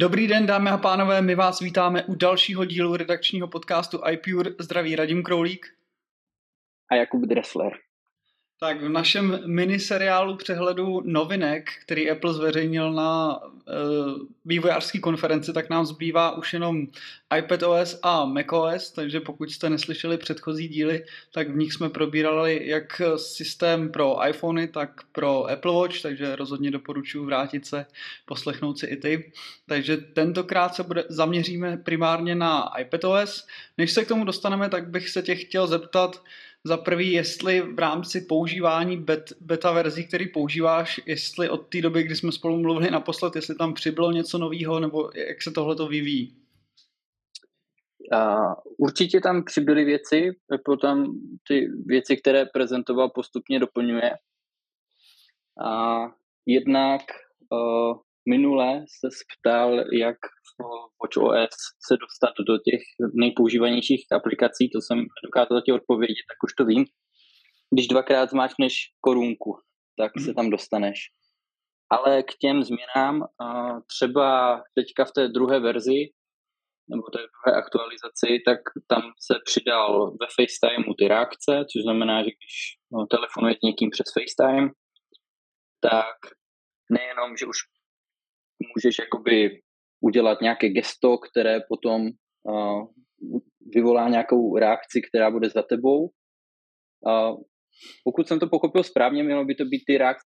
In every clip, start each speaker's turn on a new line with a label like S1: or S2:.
S1: Dobrý den, dámy a pánové, my vás vítáme u dalšího dílu redakčního podcastu iPure. Zdraví Radim Kroulík.
S2: A Jakub Dressler.
S1: Tak v našem miniseriálu přehledu novinek, který Apple zveřejnil na uh, vývojářské konferenci, tak nám zbývá už jenom iPadOS a macOS, takže pokud jste neslyšeli předchozí díly, tak v nich jsme probírali jak systém pro iPhony, tak pro Apple Watch, takže rozhodně doporučuji vrátit se, poslechnout si i ty. Takže tentokrát se bude, zaměříme primárně na iPadOS. Než se k tomu dostaneme, tak bych se tě chtěl zeptat, za prvý, jestli v rámci používání bet, beta verzí, který používáš, jestli od té doby, kdy jsme spolu mluvili naposled, jestli tam přibylo něco nového, nebo jak se tohle to vyvíjí?
S2: Uh, určitě tam přibyly věci, potom ty věci, které prezentoval, postupně doplňuje. A jednak uh, minule se ptal, jak v WatchOS se dostat do těch nejpoužívanějších aplikací, to jsem dokázal ti odpovědět, tak už to vím. Když dvakrát zmáčkneš korunku, tak se tam dostaneš. Ale k těm změnám, třeba teďka v té druhé verzi, nebo té druhé aktualizaci, tak tam se přidal ve FaceTimeu ty reakce, což znamená, že když no, telefonuje s někým přes FaceTime, tak nejenom, že už můžeš jakoby udělat nějaké gesto, které potom uh, vyvolá nějakou reakci, která bude za tebou. Uh, pokud jsem to pochopil správně, mělo by to být ty reakce,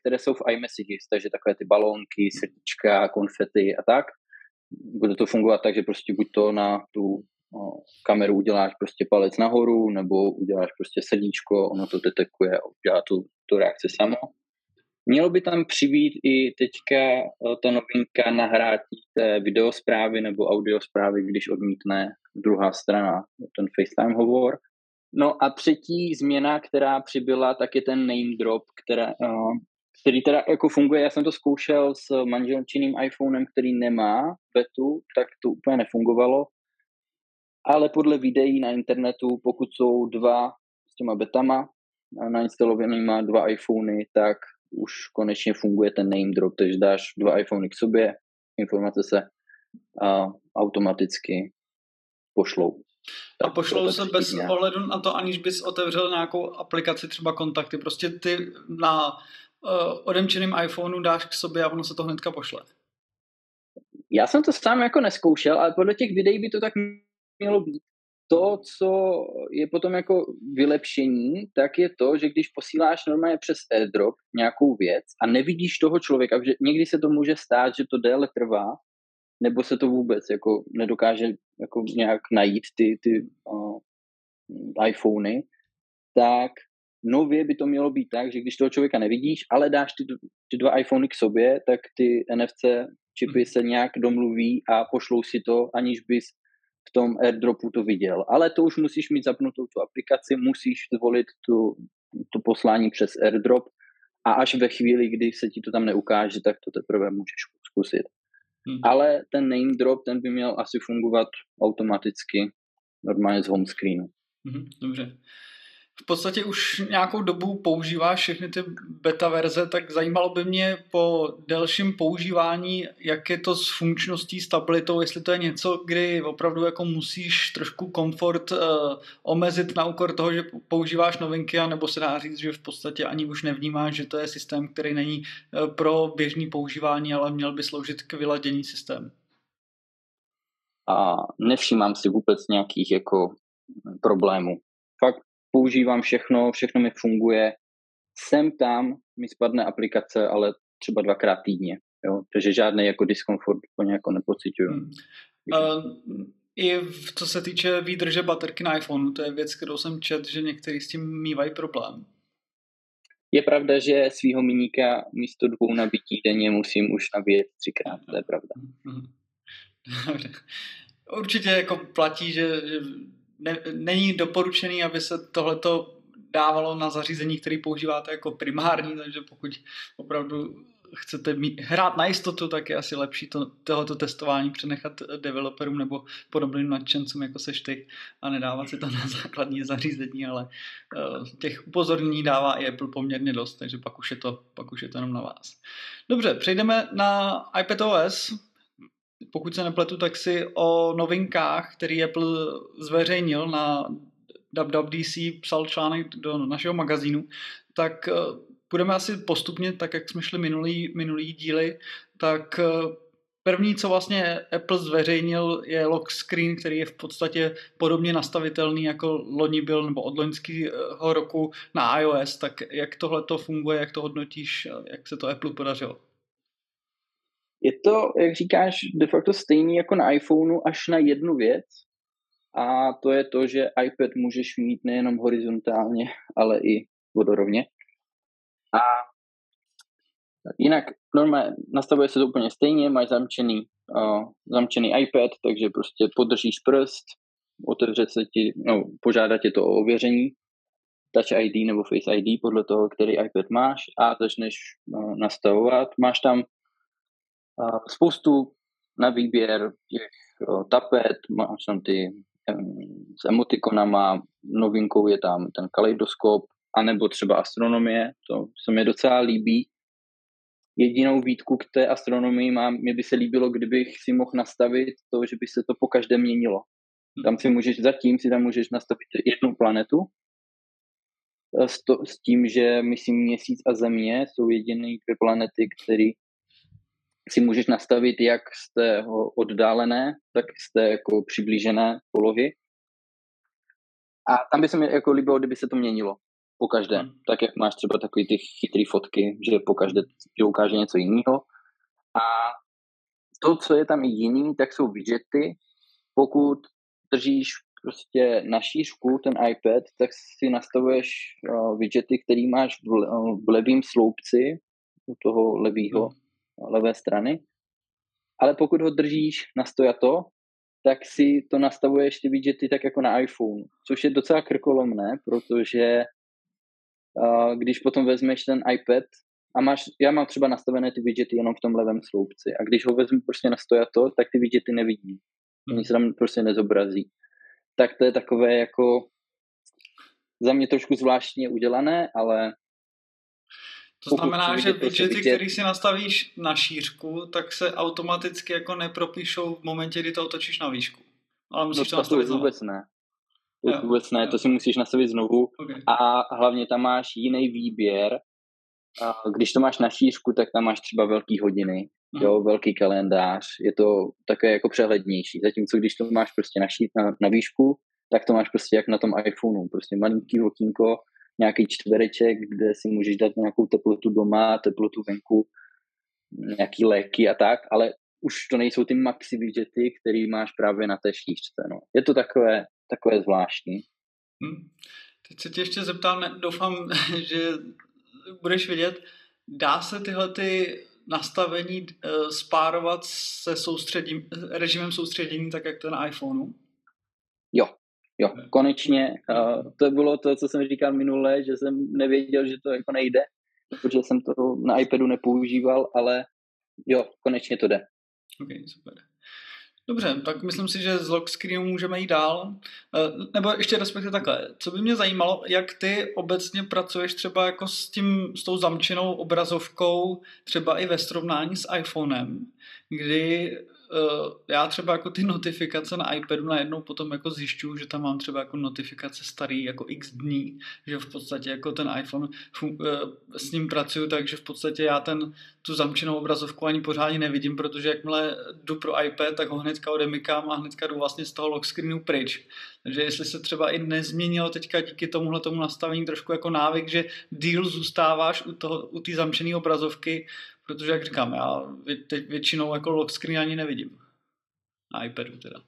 S2: které jsou v iMessages, takže takové ty balónky, srdíčka, konfety a tak. Bude to fungovat tak, že prostě buď to na tu uh, kameru uděláš prostě palec nahoru, nebo uděláš prostě srdíčko, ono to detekuje a udělá tu, tu reakci samo. Mělo by tam přibýt i teďka eh, ta novinka nahrátí té videosprávy nebo audiosprávy, když odmítne druhá strana ten FaceTime hovor. No a třetí změna, která přibyla, tak je ten name drop, která, uh, který teda jako funguje. Já jsem to zkoušel s manželčiným iPhonem, který nemá betu, tak to úplně nefungovalo. Ale podle videí na internetu, pokud jsou dva s těma betama nainstalovanýma dva iPhony, tak už konečně funguje ten name drop, takže dáš dva iPhony k sobě, informace se a automaticky pošlou.
S1: A pošlou se bez nějak. ohledu na to, aniž bys otevřel nějakou aplikaci, třeba kontakty. Prostě ty na uh, odemčeným iPhoneu dáš k sobě a ono se to hnedka pošle.
S2: Já jsem to sám jako neskoušel, ale podle těch videí by to tak mělo být to, co je potom jako vylepšení, tak je to, že když posíláš normálně přes airdrop nějakou věc a nevidíš toho člověka, že někdy se to může stát, že to déle trvá, nebo se to vůbec jako nedokáže jako nějak najít ty, ty uh, iPhony, tak nově by to mělo být tak, že když toho člověka nevidíš, ale dáš ty, ty dva iPhony k sobě, tak ty NFC čipy se nějak domluví a pošlou si to, aniž bys v tom airdropu to viděl. Ale to už musíš mít zapnutou tu aplikaci, musíš zvolit tu, tu poslání přes airdrop a až ve chvíli, kdy se ti to tam neukáže, tak to teprve můžeš zkusit. Hmm. Ale ten name drop, ten by měl asi fungovat automaticky normálně z home screenu.
S1: Hmm, dobře v podstatě už nějakou dobu používáš všechny ty beta verze, tak zajímalo by mě po delším používání, jak je to s funkčností, stabilitou, jestli to je něco, kdy opravdu jako musíš trošku komfort uh, omezit na úkor toho, že používáš novinky, nebo se dá říct, že v podstatě ani už nevnímáš, že to je systém, který není uh, pro běžný používání, ale měl by sloužit k vyladění systému.
S2: A nevšímám si vůbec nějakých jako problémů. Používám všechno, všechno mi funguje. Sem tam mi spadne aplikace, ale třeba dvakrát týdně. Jo? Takže žádný jako diskomfort po jako nepocituju. Hmm.
S1: Uh, I v, co se týče výdrže baterky na iPhone, to je věc, kterou jsem čet, že někteří s tím mývají problém.
S2: Je pravda, že svého miníka místo dvou nabití denně musím už nabíjet třikrát, to je pravda. Hmm.
S1: Určitě jako platí, že, že ne, není doporučený, aby se tohleto dávalo na zařízení, které používáte jako primární, takže pokud opravdu chcete mít, hrát na jistotu, tak je asi lepší to, tohoto testování přenechat developerům nebo podobným nadšencům, jako seš ty, a nedávat si to na základní zařízení, ale uh, těch upozornění dává i Apple poměrně dost, takže pak už je to, pak už je to jenom na vás. Dobře, přejdeme na iPadOS, pokud se nepletu, tak si o novinkách, který Apple zveřejnil na WWDC, psal článek do našeho magazínu, tak budeme asi postupně, tak jak jsme šli minulý, minulý díly, tak První, co vlastně Apple zveřejnil, je lock screen, který je v podstatě podobně nastavitelný, jako loni byl, nebo od loňského roku na iOS. Tak jak tohle to funguje, jak to hodnotíš, jak se to Apple podařilo?
S2: Je to, jak říkáš, de facto stejný jako na iPhoneu až na jednu věc. A to je to, že iPad můžeš mít nejenom horizontálně, ale i vodorovně. A Jinak normálně nastavuje se to úplně stejně, máš zamčený, uh, zamčený iPad, takže prostě podržíš prst, otevře se ti, no, požádá tě to o ověření, Touch ID nebo Face ID podle toho, který iPad máš a začneš uh, nastavovat. Máš tam spoustu na výběr těch tapet, máš tam ty s emotikonama, novinkou je tam ten kaleidoskop, anebo třeba astronomie, to se mi docela líbí, Jedinou výtku k té astronomii mám, mě by se líbilo, kdybych si mohl nastavit to, že by se to po každém měnilo. Tam si můžeš, zatím si tam můžeš nastavit jednu planetu, eh, s, to, s tím, že myslím měsíc a země jsou jediné dvě planety, které si můžeš nastavit jak z té oddálené, tak z té jako přiblížené polohy. A tam by se mi jako líbilo, kdyby se to měnilo po každé. Hmm. Tak jak máš třeba takový ty chytrý fotky, že po každé ti ukáže něco jiného. A to, co je tam jiný, tak jsou widgety. Pokud držíš prostě na šířku ten iPad, tak si nastavuješ uh, widgety, který máš v, uh, v levém sloupci u toho levýho, hmm. Levé strany. Ale pokud ho držíš na stojato, tak si to nastavuješ ty widgety tak jako na iPhone, což je docela krkolomné, protože když potom vezmeš ten iPad a máš, já mám třeba nastavené ty widgety jenom v tom levém sloupci a když ho vezmu prostě na stojato, tak ty widgety nevidím. Oni se tam prostě nezobrazí. Tak to je takové jako za mě trošku zvláštně udělané, ale
S1: to znamená, že widgety, vidět... které si nastavíš na šířku, tak se automaticky jako nepropíšou v momentě, kdy to otočíš na výšku.
S2: Ale musíš no, to nastavit vůbec ne. To jo, vůbec ne, jo. to si musíš nastavit znovu okay. a hlavně tam máš jiný výběr. A když to máš na šířku, tak tam máš třeba velký hodiny, mm. jo, velký kalendář, je to také jako přehlednější. Zatímco když to máš prostě na, šít, na, na výšku, tak to máš prostě jak na tom iPhoneu, prostě malinký okýnko, nějaký čtvereček, kde si můžeš dát nějakou teplotu doma, teplotu venku, nějaký léky a tak, ale už to nejsou ty maxi widgety, který máš právě na té šířce. No. Je to takové takové zvláštní. Hmm.
S1: Teď se tě ještě zeptám, doufám, že budeš vědět, dá se tyhle ty nastavení uh, spárovat se soustředím, režimem soustředění, tak jak to na iPhoneu?
S2: Jo, jo, konečně. Uh, to bylo to, co jsem říkal minule, že jsem nevěděl, že to jako nejde, protože jsem to na iPadu nepoužíval, ale jo, konečně to jde.
S1: Ok, super. Dobře, tak myslím si, že z lock screenu můžeme jít dál. Eh, nebo ještě respektive takhle. Co by mě zajímalo, jak ty obecně pracuješ třeba jako s, tím, s tou zamčenou obrazovkou, třeba i ve srovnání s iPhonem, kdy já třeba jako ty notifikace na iPadu najednou potom jako zjišťuju, že tam mám třeba jako notifikace starý jako x dní, že v podstatě jako ten iPhone uh, s ním pracuju, takže v podstatě já ten, tu zamčenou obrazovku ani pořádně nevidím, protože jakmile jdu pro iPad, tak ho hnedka odemykám a hnedka jdu vlastně z toho lock screenu pryč. Takže jestli se třeba i nezměnilo teďka díky tomuhle tomu nastavení trošku jako návyk, že díl zůstáváš u, toho, u té zamčené obrazovky, Protože, jak říkám, já teď většinou jako lock screen ani nevidím. Na iPadu teda.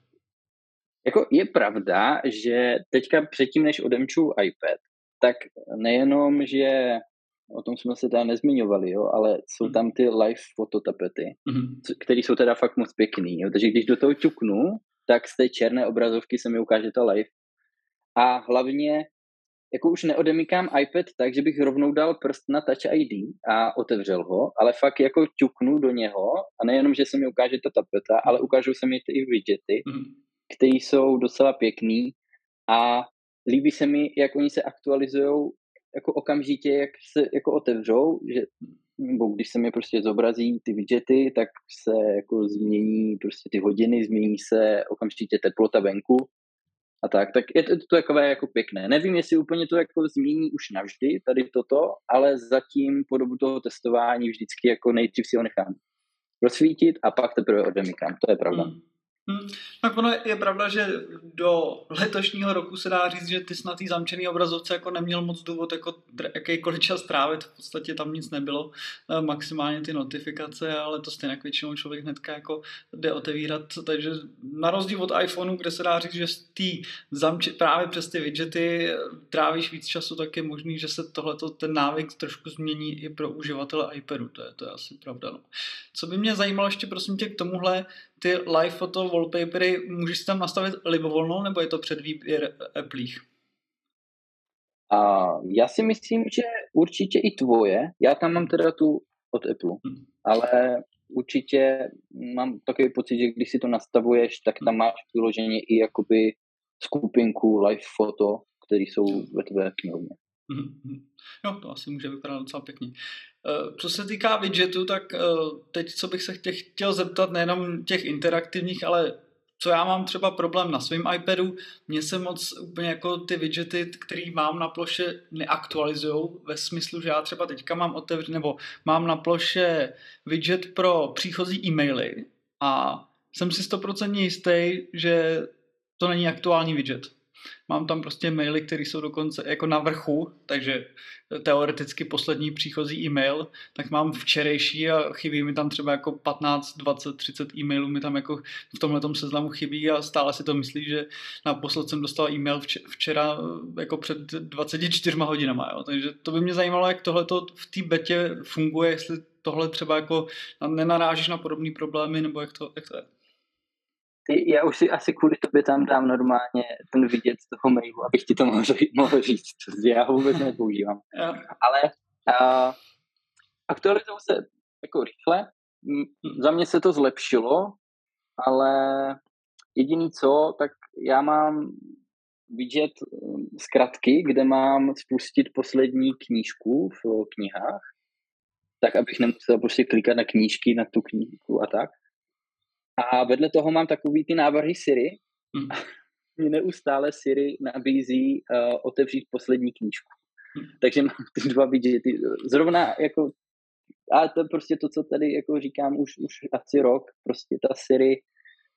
S2: Jako je pravda, že teďka předtím, než odemču iPad, tak nejenom, že o tom jsme se teda nezmiňovali, jo, ale jsou mhm. tam ty live fototapety, mm-hmm. které jsou teda fakt moc pěkný. Jo. Takže když do toho ťuknu, tak z té černé obrazovky se mi ukáže to live. A hlavně jako už neodemykám iPad tak, že bych rovnou dal prst na Touch ID a otevřel ho, ale fakt jako ťuknu do něho a nejenom, že se mi ukáže ta tapeta, ale ukážou se mi ty widgety, mm. které jsou docela pěkný a líbí se mi, jak oni se aktualizují jako okamžitě, jak se jako otevřou, že nebo když se mi prostě zobrazí ty widgety, tak se jako změní prostě ty hodiny, změní se okamžitě teplota venku a tak, tak je to, to takové jako pěkné. Nevím, jestli úplně to jako změní už navždy, tady toto, ale zatím po dobu toho testování vždycky jako nejdřív si ho nechám rozsvítit a pak teprve odemykám, to je pravda. Hmm.
S1: Hmm. Tak ono je pravda, že do letošního roku se dá říct, že ty na té zamčený obrazovce jako neměl moc důvod jako jakýkoliv čas trávit, v podstatě tam nic nebylo, eh, maximálně ty notifikace, ale to stejně většinou člověk hnedka jako jde otevírat, takže na rozdíl od iPhoneu, kde se dá říct, že tý zamče, právě přes ty widgety eh, trávíš víc času, tak je možný, že se tohleto, ten návyk trošku změní i pro uživatele iPadu, to je, to je asi pravda. No. Co by mě zajímalo ještě prosím tě k tomuhle, ty live photo wallpapery můžeš si tam nastavit libovolnou, nebo je to před výběr Applích?
S2: A já si myslím, že určitě i tvoje. Já tam mám teda tu od Apple, hmm. ale určitě mám takový pocit, že když si to nastavuješ, tak tam máš vyloženě i jakoby skupinku live foto, které jsou ve tvé knihovně.
S1: Hmm. Jo, to asi může vypadat docela pěkně. Eh, co se týká widgetu, tak eh, teď, co bych se chtěl zeptat, nejenom těch interaktivních, ale co já mám třeba problém na svém iPadu, mě se moc úplně jako ty widgety, které mám na ploše, neaktualizují ve smyslu, že já třeba teďka mám otevřený, nebo mám na ploše widget pro příchozí e-maily a jsem si stoprocentně jistý, že to není aktuální widget. Mám tam prostě maily, které jsou dokonce jako na vrchu, takže teoreticky poslední příchozí e-mail, tak mám včerejší a chybí mi tam třeba jako 15, 20, 30 e-mailů mi tam jako v tomhle seznamu chybí a stále si to myslí, že naposled jsem dostal e-mail včera jako před 24 hodinama, jo. takže to by mě zajímalo, jak tohle v té betě funguje, jestli tohle třeba jako nenarážíš na podobné problémy, nebo jak to, jak to je.
S2: Ty, já už si asi kvůli tobě tam dám normálně ten vidět z toho mailu, abych ti to mohl, mohl říct, já ho vůbec nepoužívám. Yeah. Ale uh, aktualizují se jako rychle. Za mě se to zlepšilo, ale jediný co, tak já mám vidět zkratky, kde mám spustit poslední knížku v knihách, tak abych nemusel prostě klikat na knížky, na tu knížku a tak. A vedle toho mám takový ty návrhy Siri. Hmm. Mě neustále Siri nabízí uh, otevřít poslední knížku. Hmm. Takže mám ty dva widgety. Zrovna jako, a to je prostě to, co tady jako říkám už, už asi rok, prostě ta Siri,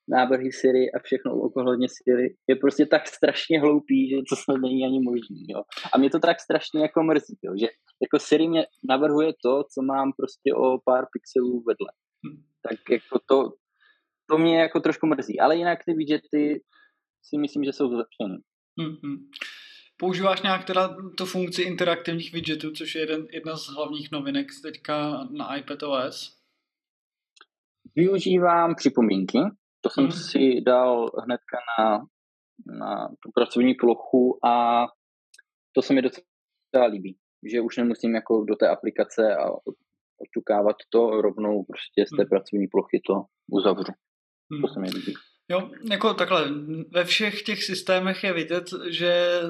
S2: návrhy Siri a všechno okolo Siri je prostě tak strašně hloupý, že to snad není ani možný, jo. A mě to tak strašně jako mrzí, jo, že jako Siri mě navrhuje to, co mám prostě o pár pixelů vedle. Hmm. Tak jako to, to mě jako trošku mrzí, ale jinak ty widgety si myslím, že jsou zlepšené. Mm-hmm.
S1: Používáš nějak teda tu funkci interaktivních widgetů, což je jeden, jedna z hlavních novinek teďka na iPadOS?
S2: Využívám připomínky, to jsem mm. si dal hnedka na, na tu pracovní plochu a to se mi docela líbí, že už nemusím jako do té aplikace a oťukávat to rovnou prostě z té mm. pracovní plochy to uzavřu. To se mi líbí.
S1: Jo, jako takhle, ve všech těch systémech je vidět, že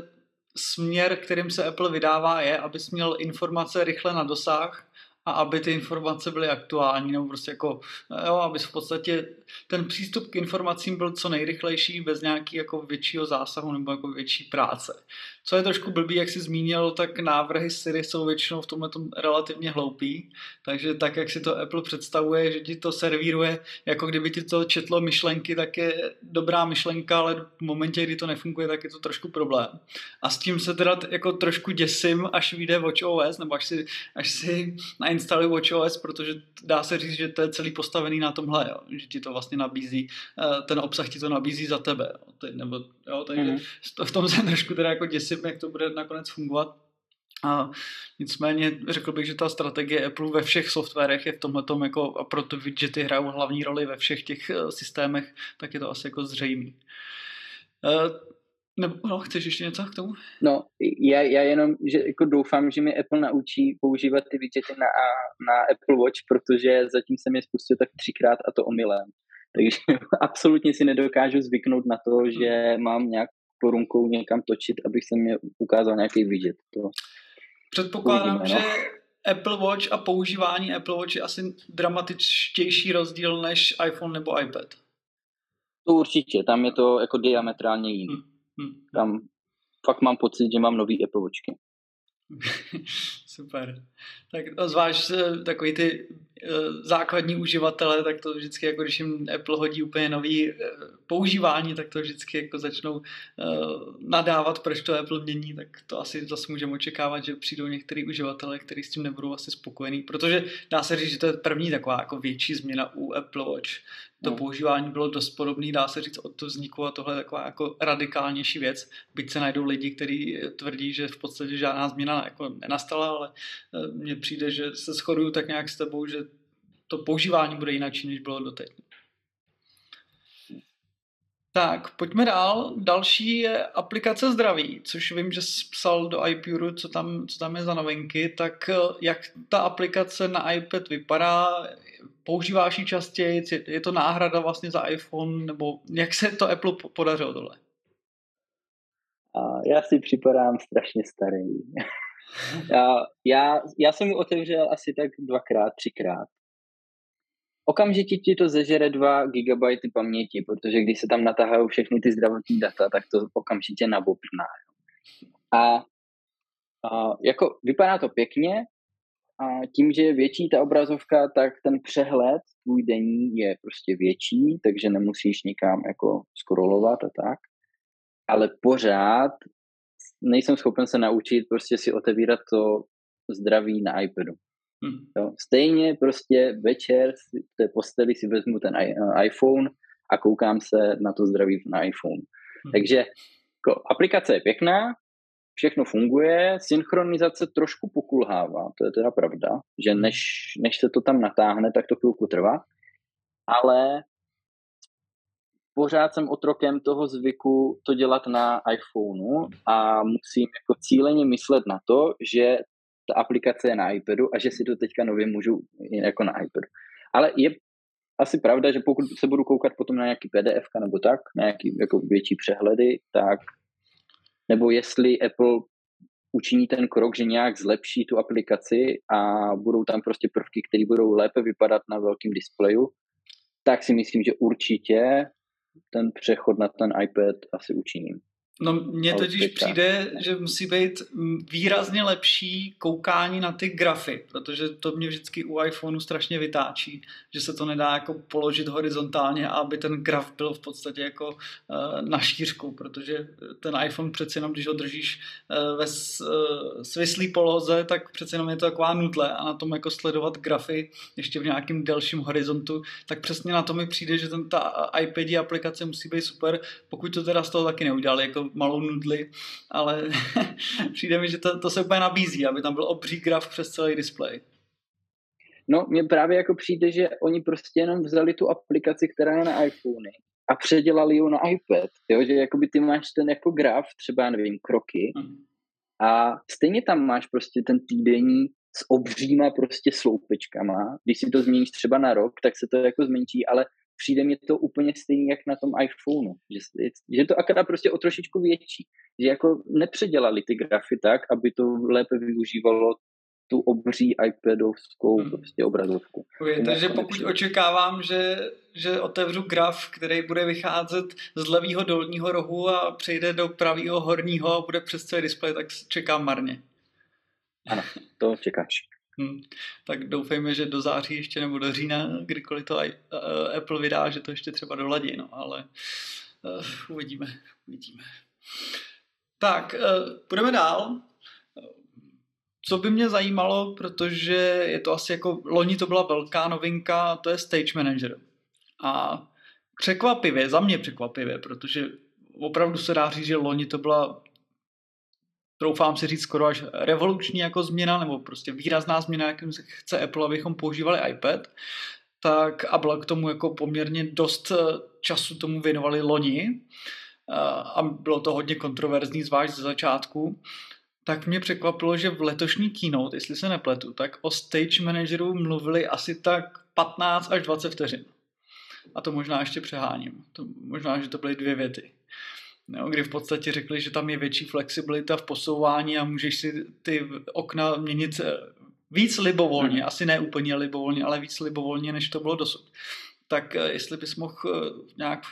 S1: směr, kterým se Apple vydává, je, abys měl informace rychle na dosah a aby ty informace byly aktuální, nebo prostě jako, jo, aby v podstatě ten přístup k informacím byl co nejrychlejší, bez nějaký jako většího zásahu nebo jako větší práce. Co je trošku blbý, jak jsi zmínil, tak návrhy Siri jsou většinou v tomhle relativně hloupý, takže tak, jak si to Apple představuje, že ti to servíruje, jako kdyby ti to četlo myšlenky, tak je dobrá myšlenka, ale v momentě, kdy to nefunguje, tak je to trošku problém. A s tím se teda jako trošku děsím, až vyjde WatchOS, nebo až si, až si nainstaluji WatchOS, protože dá se říct, že to je celý postavený na tomhle, jo, že ti to vlastně nabízí, eh, ten obsah ti to nabízí za tebe. Jo, nebo, jo, takže mm-hmm. v tom se trošku teda jako děsím si, jak to bude nakonec fungovat. A nicméně řekl bych, že ta strategie Apple ve všech softwarech je v tomhle jako, a proto widgety hrajou hlavní roli ve všech těch eh, systémech, tak je to asi jako zřejmý. Uh, nebo no, chceš ještě něco k tomu?
S2: No, já, já jenom že jako doufám, že mi Apple naučí používat ty widgety na, na Apple Watch, protože zatím jsem je spustil tak třikrát a to omylem. Takže absolutně si nedokážu zvyknout na to, že mám nějak korunkou někam točit, abych se mě ukázal nějaký vidět. To
S1: Předpokládám, uvidíme, no. že Apple Watch a používání Apple Watch je asi dramatičtější rozdíl než iPhone nebo iPad.
S2: To určitě, tam je to jako diametrálně jiný. Hmm. Hmm. Tam fakt mám pocit, že mám nový Apple Watchky.
S1: Super. Tak zvlášť eh, takový ty eh, základní uživatele, tak to vždycky, jako když jim Apple hodí úplně nový eh, používání, tak to vždycky jako začnou nadávat, proč to Apple mění, tak to asi zase můžeme očekávat, že přijdou některý uživatelé, kteří s tím nebudou asi spokojení, protože dá se říct, že to je první taková jako větší změna u Apple Watch, to no. používání bylo dost podobné, dá se říct, od to vzniku a tohle je taková jako radikálnější věc. Byť se najdou lidi, kteří tvrdí, že v podstatě žádná změna jako nenastala, ale eh, mně přijde, že se shoduju tak nějak s tebou, že to používání bude jinak, než bylo doteď. Tak, pojďme dál. Další je aplikace zdraví, což vím, že jsi psal do iPuru, co tam, co tam je za novinky. Tak eh, jak ta aplikace na iPad vypadá? Používáš ji častěji? Je to náhrada vlastně za iPhone? Nebo jak se to Apple podařilo tohle?
S2: já si připadám strašně starý. já, já, já jsem ji otevřel asi tak dvakrát, třikrát okamžitě ti to zežere 2 GB paměti, protože když se tam natáhají všechny ty zdravotní data, tak to okamžitě nabobtná. A, a jako vypadá to pěkně, a tím, že je větší ta obrazovka, tak ten přehled tvůj denní je prostě větší, takže nemusíš nikam jako scrollovat a tak. Ale pořád nejsem schopen se naučit prostě si otevírat to zdraví na iPadu. Hmm. Jo. Stejně prostě večer v té posteli si vezmu ten iPhone a koukám se na to zdraví na iPhone. Hmm. Takže jako, aplikace je pěkná, všechno funguje, synchronizace trošku pokulhává, to je teda pravda, že hmm. než, než se to tam natáhne, tak to chvilku trvá, ale pořád jsem otrokem toho zvyku to dělat na iPhoneu a musím jako cíleně myslet na to, že ta aplikace je na iPadu a že si to teďka nově můžu jako na iPadu. Ale je asi pravda, že pokud se budu koukat potom na nějaký PDF nebo tak, na nějaký jako větší přehledy, tak nebo jestli Apple učiní ten krok, že nějak zlepší tu aplikaci a budou tam prostě prvky, které budou lépe vypadat na velkém displeju, tak si myslím, že určitě ten přechod na ten iPad asi učiním.
S1: No mně totiž přijde, že musí být výrazně lepší koukání na ty grafy, protože to mě vždycky u iPhoneu strašně vytáčí, že se to nedá jako položit horizontálně, aby ten graf byl v podstatě jako uh, na šířku, protože ten iPhone přeci jenom, když ho držíš uh, ve uh, svislý poloze, tak přeci jenom je to taková nutle a na tom jako sledovat grafy ještě v nějakém delším horizontu, tak přesně na to mi přijde, že ten, ta iPad aplikace musí být super, pokud to teda z toho taky neudělali, jako malou nudli, ale přijde mi, že to, to se úplně nabízí, aby tam byl obří graf přes celý displej.
S2: No, mně právě jako přijde, že oni prostě jenom vzali tu aplikaci, která je na iPhone a předělali ji na iPad, jo? že jakoby ty máš ten jako graf, třeba, nevím, kroky hmm. a stejně tam máš prostě ten týdenní s obříma prostě sloupečkama. Když si to změníš třeba na rok, tak se to jako zmenší, ale přijde mi to úplně stejný, jak na tom iPhoneu. Že, že to akorát prostě o trošičku větší. Že jako nepředělali ty grafy tak, aby to lépe využívalo tu obří iPadovskou hmm. prostě obrazovku.
S1: takže pokud očekávám, že, že otevřu graf, který bude vycházet z levého dolního rohu a přejde do pravého horního a bude přes celý displej, tak čekám marně.
S2: Ano, to čekáš.
S1: Hmm. Tak doufejme, že do září ještě nebo do října, kdykoliv to Apple vydá, že to ještě třeba doladí, no, ale uh, uvidíme, uvidíme. Tak, uh, půjdeme dál. Co by mě zajímalo, protože je to asi jako, loni to byla velká novinka, to je Stage Manager. A překvapivě, za mě překvapivě, protože opravdu se dá říct, že loni to byla troufám si říct skoro až revoluční jako změna, nebo prostě výrazná změna, jakým chce Apple, abychom používali iPad, tak a bylo k tomu jako poměrně dost eh, času tomu věnovali loni eh, a bylo to hodně kontroverzní, zvlášť ze začátku, tak mě překvapilo, že v letošní keynote, jestli se nepletu, tak o stage manageru mluvili asi tak 15 až 20 vteřin. A to možná ještě přeháním. To možná, že to byly dvě věty no, kdy v podstatě řekli, že tam je větší flexibilita v posouvání a můžeš si ty okna měnit eh, víc libovolně, hmm. asi ne úplně libovolně, ale víc libovolně, než to bylo dosud. Tak eh, jestli bys mohl eh, nějak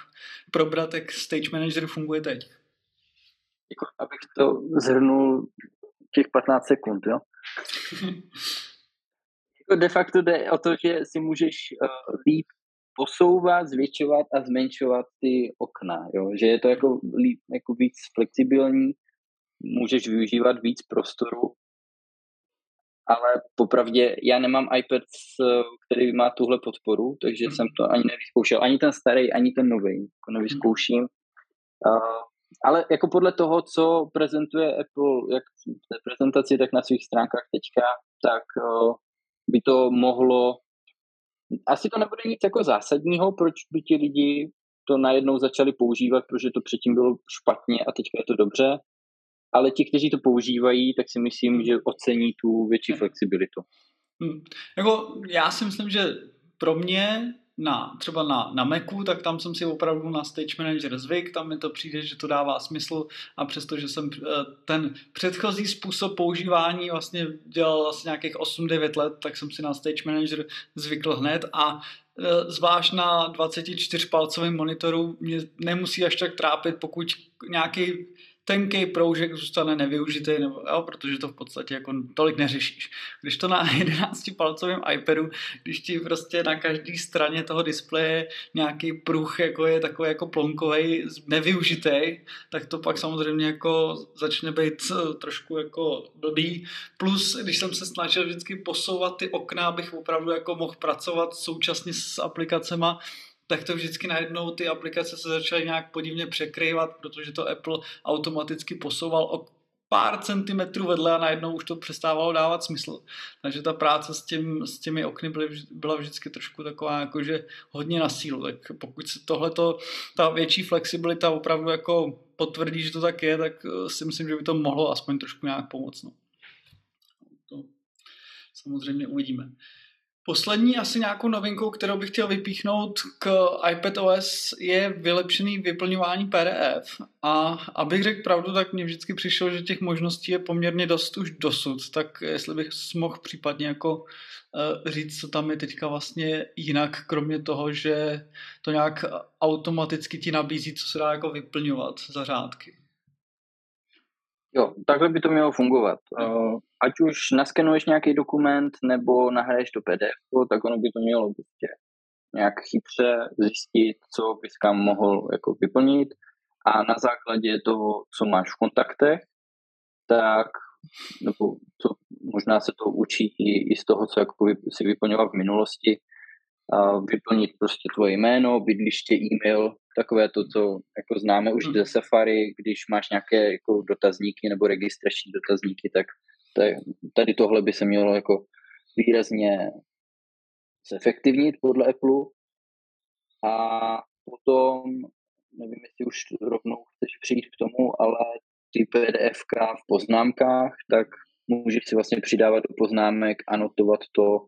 S1: probrat, jak stage manager funguje teď.
S2: Jako, abych to zhrnul těch 15 sekund, jo? jako de facto jde o to, že si můžeš líp posouvat, zvětšovat a zmenšovat ty okna, jo? že je to jako, líp, jako víc flexibilní, můžeš využívat víc prostoru, ale popravdě já nemám iPad, který má tuhle podporu, takže mm. jsem to ani nevyzkoušel, ani ten starý, ani ten nový, jako nevyzkouším. Uh, ale jako podle toho, co prezentuje Apple, jak v té prezentaci, tak na svých stránkách teďka, tak uh, by to mohlo asi to nebude nic jako zásadního, proč by ti lidi to najednou začali používat, protože to předtím bylo špatně a teďka je to dobře. Ale ti, kteří to používají, tak si myslím, že ocení tu větší flexibilitu.
S1: Hmm. Jako já si myslím, že pro mě na, třeba na, na Macu, tak tam jsem si opravdu na Stage Manager zvyk, tam mi to přijde, že to dává smysl a přestože jsem eh, ten předchozí způsob používání vlastně dělal vlastně nějakých 8-9 let, tak jsem si na Stage Manager zvykl hned a eh, zvlášť na 24-palcovém monitoru mě nemusí až tak trápit, pokud nějaký tenký proužek zůstane nevyužitý, nebo, jo, protože to v podstatě jako tolik neřešíš. Když to na 11-palcovém iPadu, když ti prostě na každé straně toho displeje nějaký pruh jako je takový jako plonkový, nevyužitý, tak to pak samozřejmě jako začne být eh, trošku jako blbý. Plus, když jsem se snažil vždycky posouvat ty okna, abych opravdu jako mohl pracovat současně s aplikacema, tak to vždycky najednou ty aplikace se začaly nějak podivně překrývat, protože to Apple automaticky posouval o pár centimetrů vedle a najednou už to přestávalo dávat smysl. Takže ta práce s, tím, s těmi okny byly, byla vždycky trošku taková jakože hodně na sílu. Tak pokud se tohleto, ta větší flexibilita opravdu jako potvrdí, že to tak je, tak eh, si myslím, že by to mohlo aspoň trošku nějak pomoct. No. To samozřejmě uvidíme. Poslední asi nějakou novinkou, kterou bych chtěl vypíchnout k iPadOS je vylepšený vyplňování PDF. A abych řekl pravdu, tak mně vždycky přišlo, že těch možností je poměrně dost už dosud. Tak jestli bych mohl případně jako uh, říct, co tam je teďka vlastně jinak, kromě toho, že to nějak automaticky ti nabízí, co se dá jako vyplňovat za řádky.
S2: Jo, takhle by to mělo fungovat. Uh, ať už naskenuješ nějaký dokument nebo nahraješ to PDF, tak ono by to mělo prostě nějak chytře zjistit, co bys kam mohl jako vyplnit a na základě toho, co máš v kontaktech, tak nebo to, možná se to učí i, i z toho, co jako si vyplňoval v minulosti, vyplnit prostě tvoje jméno, bydliště, e-mail, takové to, co jako známe už hmm. ze Safari, když máš nějaké jako dotazníky nebo registrační dotazníky, tak tady tohle by se mělo jako výrazně zefektivnit podle Apple. A potom, nevím, jestli už rovnou chceš přijít k tomu, ale ty PDF v poznámkách, tak můžeš si vlastně přidávat do poznámek, anotovat to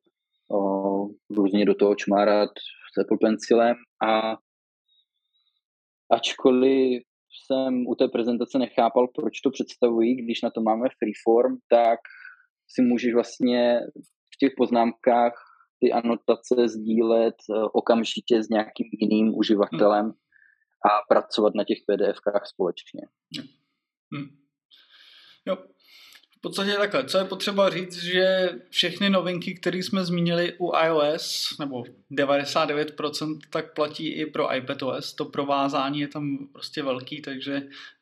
S2: o, různě do toho čmárat s Apple Pencilem a ačkoliv jsem u té prezentace nechápal, proč to představují, když na to máme freeform, tak si můžeš vlastně v těch poznámkách ty anotace sdílet eh, okamžitě s nějakým jiným uživatelem a pracovat na těch PDFkách společně.
S1: Hmm. Jo, podstatě takhle. Co je potřeba říct, že všechny novinky, které jsme zmínili u iOS, nebo 99% tak platí i pro iPadOS. To provázání je tam prostě velký, takže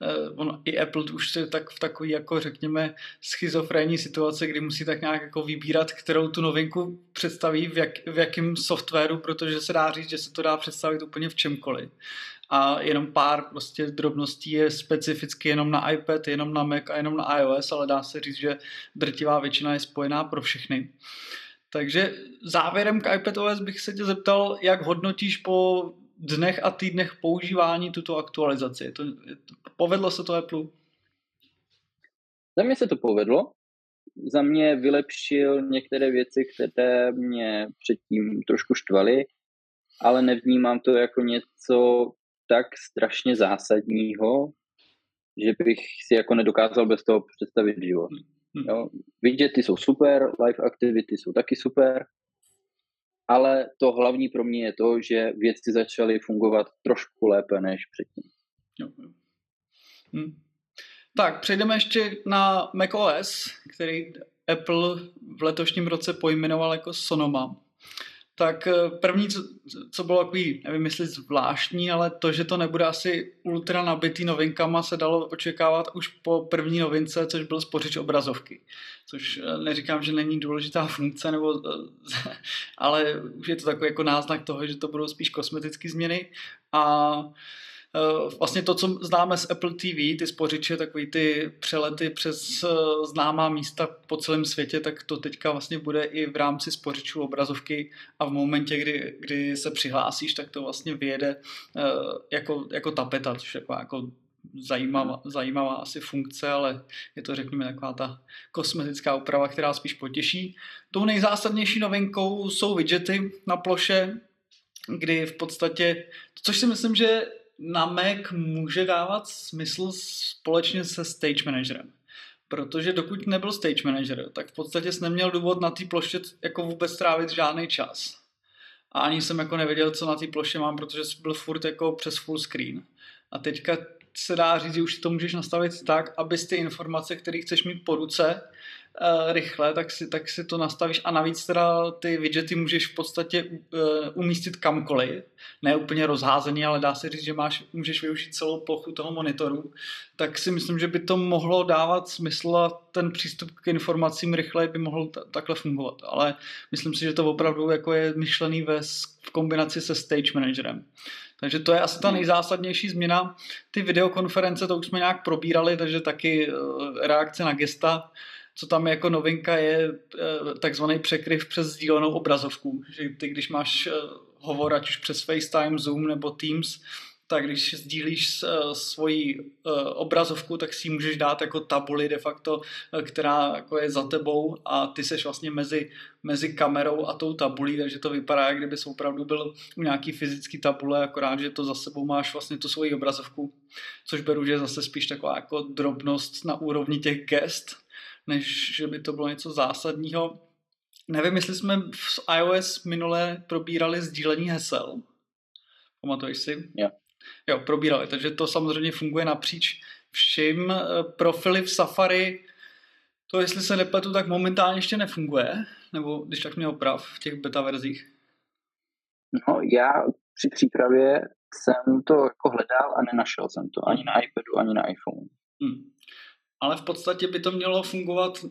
S1: eh, on, i Apple už je tak v takový, jako řekněme, schizofrenní situace, kdy musí tak nějak jako vybírat, kterou tu novinku představí, v, jak, v jakém softwaru, protože se dá říct, že se to dá představit úplně v čemkoliv a jenom pár prostě drobností je specificky jenom na iPad, jenom na Mac a jenom na iOS, ale dá se říct, že drtivá většina je spojená pro všechny. Takže závěrem k iPadOS bych se tě zeptal, jak hodnotíš po dnech a týdnech používání tuto aktualizaci. Je to, je to, povedlo se to Apple?
S2: Za mě se to povedlo. Za mě vylepšil některé věci, které mě předtím trošku štvaly, ale nevnímám to jako něco, tak strašně zásadního, že bych si jako nedokázal bez toho představit život. Hmm. Jo, widgety jsou super, live activity jsou taky super, ale to hlavní pro mě je to, že věci začaly fungovat trošku lépe než předtím.
S1: Hmm. Tak, přejdeme ještě na macOS, který Apple v letošním roce pojmenoval jako Sonoma. Tak eh, první, co, co bylo takový, nevím jestli zvláštní, ale to, že to nebude asi ultra nabitý novinkama, se dalo očekávat už po první novince, což byl spořič obrazovky. Což eh, neříkám, že není důležitá funkce, nebo, eh, ale už je to takový jako náznak toho, že to budou spíš kosmetické změny. A vlastně to, co známe z Apple TV, ty spořiče, takový ty přelety přes eh, známá místa po celém světě, tak to teďka vlastně bude i v rámci spořičů obrazovky a v momentě, kdy, kdy se přihlásíš, tak to vlastně vyjede eh, jako, jako tapeta, což je jako, jako zajímavá, zajímavá asi funkce, ale je to řekněme taková ta kosmetická úprava, která spíš potěší. Tou nejzásadnější novinkou jsou widgety na ploše, kdy v podstatě, což si myslím, že na Mac může dávat smysl společně se Stage Managerem. Protože dokud nebyl Stage Manager, tak v podstatě jsi neměl důvod na té ploště jako vůbec trávit žádný čas. A ani jsem jako nevěděl, co na té ploště mám, protože byl furt jako přes full screen. A teďka se dá říct, že už to můžeš nastavit tak, abys ty informace, které chceš mít po ruce, uh, rychle, tak si, tak si to nastavíš. A navíc teda ty widgety můžeš v podstatě uh, umístit kamkoliv, ne úplně rozházený, ale dá se říct, že máš, můžeš využít celou plochu toho monitoru, tak si myslím, že by to mohlo dávat smysl a ten přístup k informacím rychle by mohl t- takhle fungovat, ale myslím si, že to opravdu jako je myšlený ve, v kombinaci se Stage Managerem. Takže to je asi ta nejzásadnější změna. Ty videokonference, to už jsme nějak probírali, takže taky reakce na gesta co tam jako novinka je eh, takzvaný překryv přes sdílenou obrazovku. Že ty, když máš eh, hovor, ať už přes FaceTime, Zoom nebo Teams, tak když sdílíš uh, svoji obrazovku, tak si ji můžeš dát jako tabuli de facto, která jako je za tebou a ty seš vlastně mezi, mezi kamerou a tou tabulí, takže to vypadá, jak kdybys opravdu byl u nějaký fyzický tabule, akorát, že to za sebou máš vlastně tu svoji obrazovku, což beru, že je zase spíš taková jako drobnost na úrovni těch gest, než že by to bylo něco zásadního. Nevím, jestli jsme v iOS minule probírali sdílení hesel. Pamatuješ si?
S2: Jo.
S1: Jo, probírali, takže to samozřejmě funguje napříč všem. Eh, profily v Safari, to jestli se nepletu, tak momentálně ještě nefunguje, nebo když tak mě oprav v těch beta verzích.
S2: No, já při přípravě jsem to jako hledal a nenašel jsem to ani na iPadu, ani na iPhone. Hmm
S1: ale v podstatě by to mělo fungovat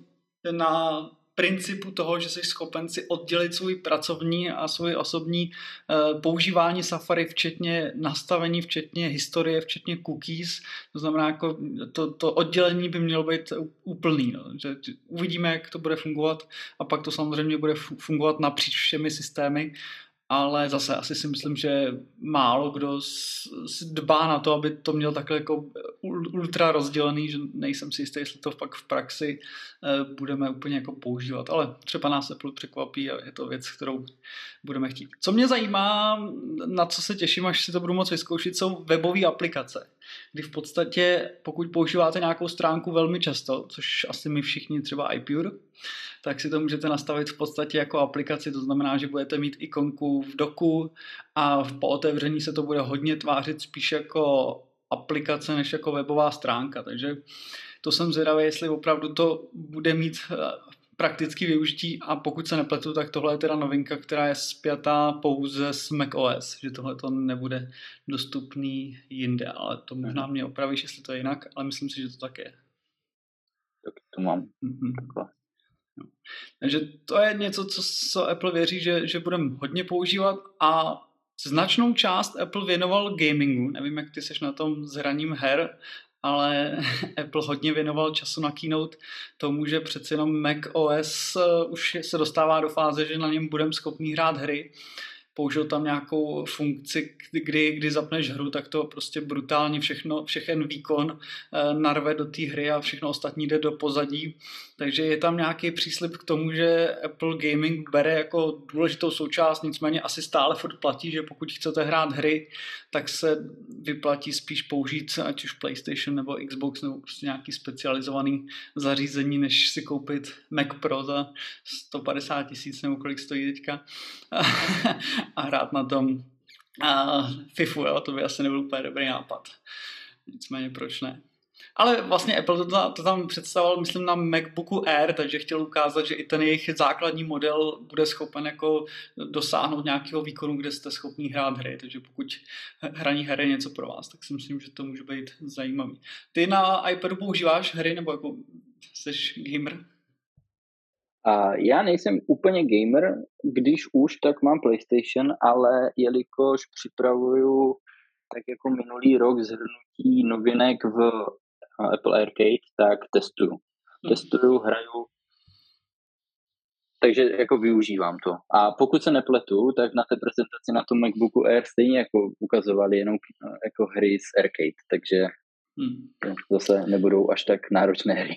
S1: na principu toho, že jsi schopen si oddělit svůj pracovní a svůj osobní uh, používání Safari, včetně nastavení, včetně historie, včetně cookies. To znamená, jako to, to oddělení by mělo být úplný. No. Že uvidíme, jak to bude fungovat a pak to samozřejmě bude fungovat napříč všemi systémy ale zase asi si myslím, že málo kdo dbá na to, aby to měl takhle jako ultra rozdělený, že nejsem si jistý, jestli to pak v praxi eh, budeme úplně jako používat, ale třeba nás Apple překvapí a je to věc, kterou budeme chtít. Co mě zajímá, na co se těším, až si to budu moct vyzkoušet, jsou webové aplikace, kdy v podstatě, pokud používáte nějakou stránku velmi často, což asi my všichni třeba iPure, tak si to můžete nastavit v podstatě jako aplikaci, to znamená, že budete mít ikonku v doku a po otevření se to bude hodně tvářit spíš jako aplikace než jako webová stránka, takže to jsem zvědavý, jestli opravdu to bude mít praktický využití a pokud se nepletu, tak tohle je teda novinka, která je spjatá pouze s macOS, že tohle to nebude dostupný jinde, ale to možná mě opravíš, jestli to je jinak, ale myslím si, že to tak je.
S2: Tak to mám. Mm-hmm.
S1: No. Takže to je něco, co, co Apple věří, že, že budeme hodně používat a značnou část Apple věnoval gamingu. Nevím, jak ty seš na tom s hraním her, ale Apple hodně věnoval času na keynote tomu, že přeci jenom Mac OS uh, už se dostává do fáze, že na něm budeme schopni hrát hry. Použil tam nějakou funkci, kdy, kdy zapneš hru, tak to prostě brutálně všechno, všechen výkon eh, narve do té hry a všechno ostatní jde do pozadí. Takže je tam nějaký příslip k tomu, že Apple Gaming bere jako důležitou součást, nicméně asi stále furt platí, že pokud chcete hrát hry, tak se vyplatí spíš použít ať už PlayStation nebo Xbox nebo prostě nějaký specializovaný zařízení, než si koupit Mac Pro za 150 tisíc nebo kolik stojí teďka a hrát na tom a FIFU, jo, to by asi nebyl úplně dobrý nápad. Nicméně proč ne? Ale vlastně Apple to, to tam představoval, myslím, na MacBooku Air, takže chtěl ukázat, že i ten jejich základní model bude schopen jako dosáhnout nějakého výkonu, kde jste schopni hrát hry. Takže pokud hraní hry je něco pro vás, tak si myslím, že to může být zajímavý. Ty na iPadu používáš hry nebo jako jsi gamer?
S2: A já nejsem úplně gamer, když už, tak mám PlayStation, ale jelikož připravuju tak jako minulý rok zhrnutí novinek v Apple Arcade, tak testuju. Hmm. Testuju, hraju, takže jako využívám to. A pokud se nepletu, tak na té prezentaci na tom MacBooku Air stejně jako ukazovali jenom jako hry z Arcade, takže hmm. zase nebudou až tak náročné hry.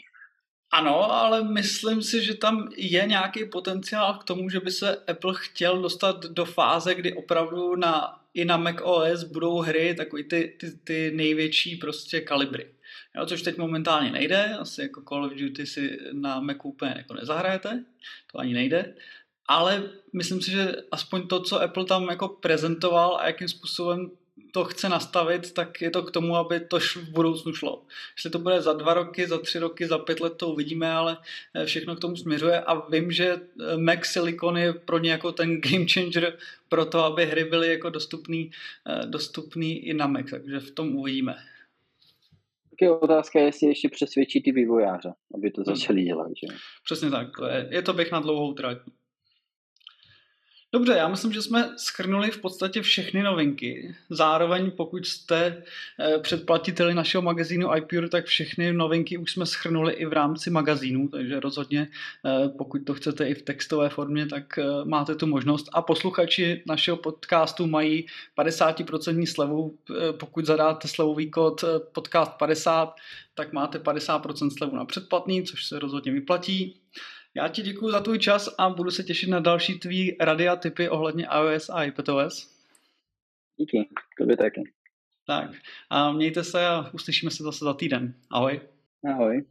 S1: Ano, ale myslím si, že tam je nějaký potenciál k tomu, že by se Apple chtěl dostat do fáze, kdy opravdu na, i na Mac OS budou hry takový ty, ty, ty největší prostě kalibry. Jo, což teď momentálně nejde, asi jako Call of Duty si na Macu úplně jako nezahrajete, to ani nejde, ale myslím si, že aspoň to, co Apple tam jako prezentoval a jakým způsobem to chce nastavit, tak je to k tomu, aby to v budoucnu šlo. Jestli to bude za dva roky, za tři roky, za pět let, to uvidíme, ale eh, všechno k tomu směřuje a vím, že eh, Mac Silicon je pro ně jako ten game changer pro to, aby hry byly jako dostupný, eh, dostupný i na Mac, takže v tom uvidíme.
S2: Tak je otázka, jestli ještě přesvědčí ty vývojáře, aby to hmm. začali dělat. Že?
S1: Přesně tak, je to běh na dlouhou trať. Dobře, já myslím, že jsme schrnuli v podstatě všechny novinky. Zároveň, pokud jste eh, předplatiteli našeho magazínu iPure, tak všechny novinky už jsme schrnuli i v rámci magazínu, takže rozhodně, eh, pokud to chcete i v textové formě, tak eh, máte tu možnost. A posluchači našeho podcastu mají 50% slevu, pokud zadáte slevový kód podcast 50, tak máte 50% slevu na předplatný, což se rozhodně vyplatí. Já ti děkuji za tvůj čas a budu se těšit na další tvý rady a typy ohledně iOS a iPadOS.
S2: Díky, tobě taky.
S1: Tak a mějte se a uslyšíme se zase za týden. Ahoj.
S2: Ahoj.